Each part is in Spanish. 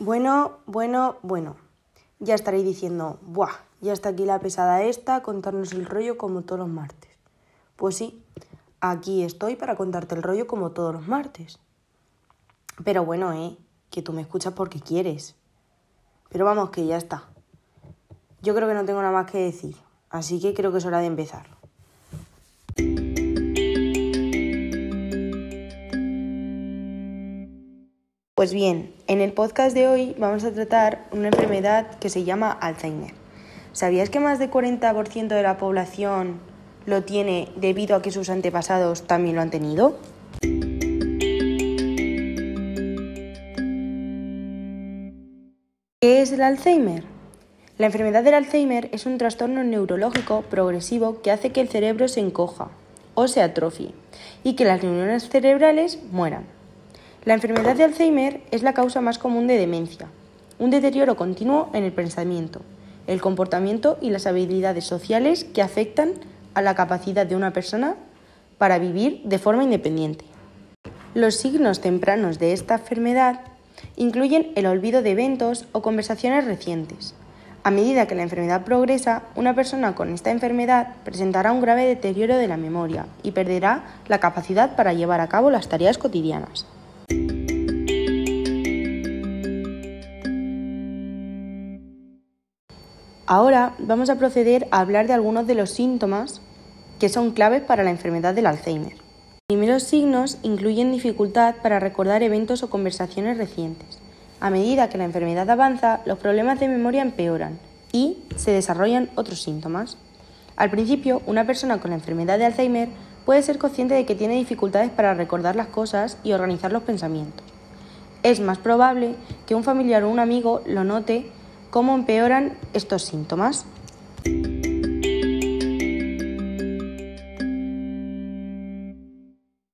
Bueno, bueno, bueno. Ya estaréis diciendo, ¡buah! Ya está aquí la pesada esta, contarnos el rollo como todos los martes. Pues sí, aquí estoy para contarte el rollo como todos los martes. Pero bueno, eh, que tú me escuchas porque quieres. Pero vamos, que ya está. Yo creo que no tengo nada más que decir, así que creo que es hora de empezar. Pues bien, en el podcast de hoy vamos a tratar una enfermedad que se llama Alzheimer. ¿Sabías que más del 40% de la población lo tiene debido a que sus antepasados también lo han tenido? ¿Qué es el Alzheimer? La enfermedad del Alzheimer es un trastorno neurológico progresivo que hace que el cerebro se encoja o se atrofie y que las neuronas cerebrales mueran. La enfermedad de Alzheimer es la causa más común de demencia, un deterioro continuo en el pensamiento, el comportamiento y las habilidades sociales que afectan a la capacidad de una persona para vivir de forma independiente. Los signos tempranos de esta enfermedad incluyen el olvido de eventos o conversaciones recientes. A medida que la enfermedad progresa, una persona con esta enfermedad presentará un grave deterioro de la memoria y perderá la capacidad para llevar a cabo las tareas cotidianas. Ahora vamos a proceder a hablar de algunos de los síntomas que son claves para la enfermedad del Alzheimer. Los primeros signos incluyen dificultad para recordar eventos o conversaciones recientes. A medida que la enfermedad avanza, los problemas de memoria empeoran y se desarrollan otros síntomas. Al principio, una persona con la enfermedad de Alzheimer puede ser consciente de que tiene dificultades para recordar las cosas y organizar los pensamientos. Es más probable que un familiar o un amigo lo note ¿Cómo empeoran estos síntomas?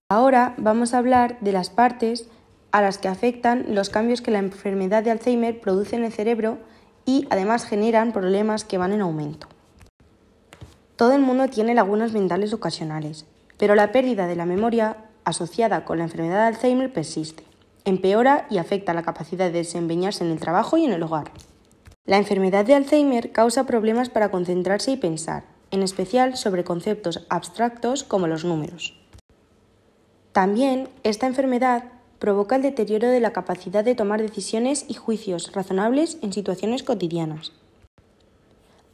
Ahora vamos a hablar de las partes a las que afectan los cambios que la enfermedad de Alzheimer produce en el cerebro y además generan problemas que van en aumento. Todo el mundo tiene lagunas mentales ocasionales, pero la pérdida de la memoria asociada con la enfermedad de Alzheimer persiste, empeora y afecta la capacidad de desempeñarse en el trabajo y en el hogar. La enfermedad de Alzheimer causa problemas para concentrarse y pensar, en especial sobre conceptos abstractos como los números. También esta enfermedad provoca el deterioro de la capacidad de tomar decisiones y juicios razonables en situaciones cotidianas.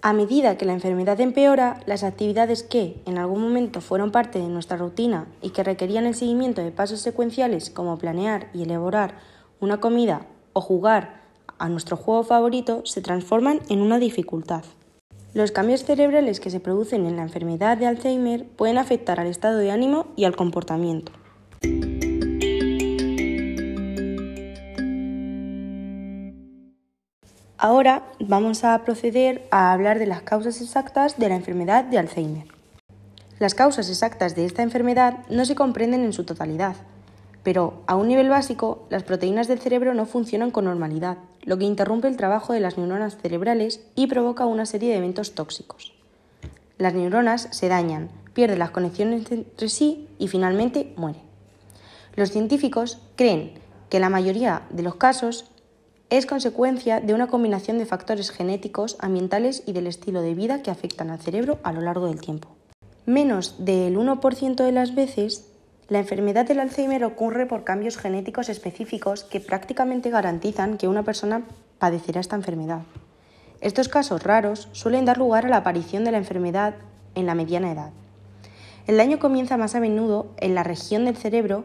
A medida que la enfermedad empeora, las actividades que en algún momento fueron parte de nuestra rutina y que requerían el seguimiento de pasos secuenciales como planear y elaborar una comida o jugar a nuestro juego favorito se transforman en una dificultad. Los cambios cerebrales que se producen en la enfermedad de Alzheimer pueden afectar al estado de ánimo y al comportamiento. Ahora vamos a proceder a hablar de las causas exactas de la enfermedad de Alzheimer. Las causas exactas de esta enfermedad no se comprenden en su totalidad, pero a un nivel básico, las proteínas del cerebro no funcionan con normalidad, lo que interrumpe el trabajo de las neuronas cerebrales y provoca una serie de eventos tóxicos. Las neuronas se dañan, pierden las conexiones entre sí y finalmente mueren. Los científicos creen que la mayoría de los casos es consecuencia de una combinación de factores genéticos, ambientales y del estilo de vida que afectan al cerebro a lo largo del tiempo. Menos del 1% de las veces la enfermedad del Alzheimer ocurre por cambios genéticos específicos que prácticamente garantizan que una persona padecerá esta enfermedad. Estos casos raros suelen dar lugar a la aparición de la enfermedad en la mediana edad. El daño comienza más a menudo en la región del cerebro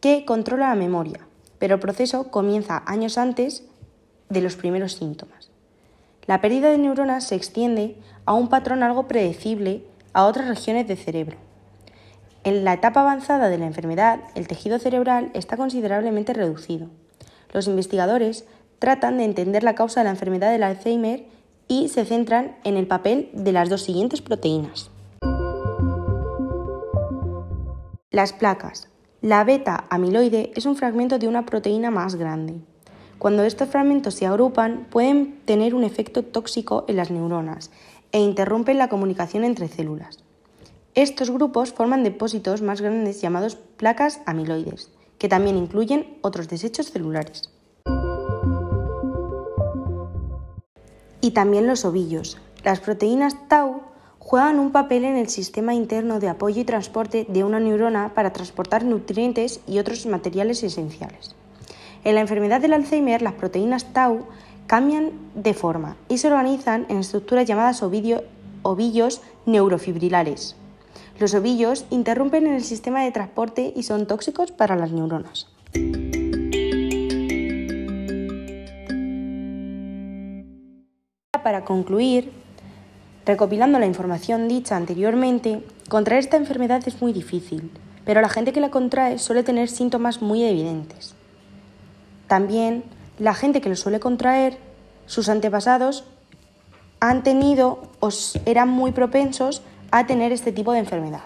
que controla la memoria, pero el proceso comienza años antes de los primeros síntomas. La pérdida de neuronas se extiende a un patrón algo predecible a otras regiones del cerebro. En la etapa avanzada de la enfermedad, el tejido cerebral está considerablemente reducido. Los investigadores tratan de entender la causa de la enfermedad del Alzheimer y se centran en el papel de las dos siguientes proteínas. Las placas. La beta amiloide es un fragmento de una proteína más grande. Cuando estos fragmentos se agrupan, pueden tener un efecto tóxico en las neuronas e interrumpen la comunicación entre células. Estos grupos forman depósitos más grandes llamados placas amiloides, que también incluyen otros desechos celulares. y también los ovillos. Las proteínas tau juegan un papel en el sistema interno de apoyo y transporte de una neurona para transportar nutrientes y otros materiales esenciales. En la enfermedad del Alzheimer, las proteínas tau cambian de forma y se organizan en estructuras llamadas ovillos neurofibrilares. Los ovillos interrumpen en el sistema de transporte y son tóxicos para las neuronas. Para concluir, recopilando la información dicha anteriormente, contraer esta enfermedad es muy difícil, pero la gente que la contrae suele tener síntomas muy evidentes. También la gente que lo suele contraer, sus antepasados han tenido o eran muy propensos a tener este tipo de enfermedad.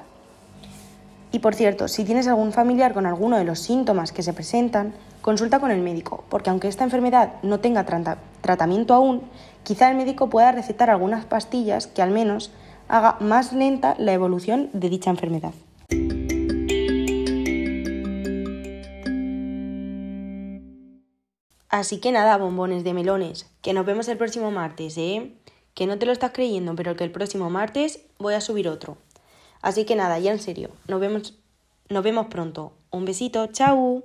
Y por cierto, si tienes algún familiar con alguno de los síntomas que se presentan, consulta con el médico, porque aunque esta enfermedad no tenga tratamiento aún, quizá el médico pueda recetar algunas pastillas que al menos haga más lenta la evolución de dicha enfermedad. Así que nada, bombones de melones, que nos vemos el próximo martes, ¿eh? Que no te lo estás creyendo, pero que el próximo martes voy a subir otro. Así que nada, ya en serio, nos vemos, nos vemos pronto. Un besito, chao.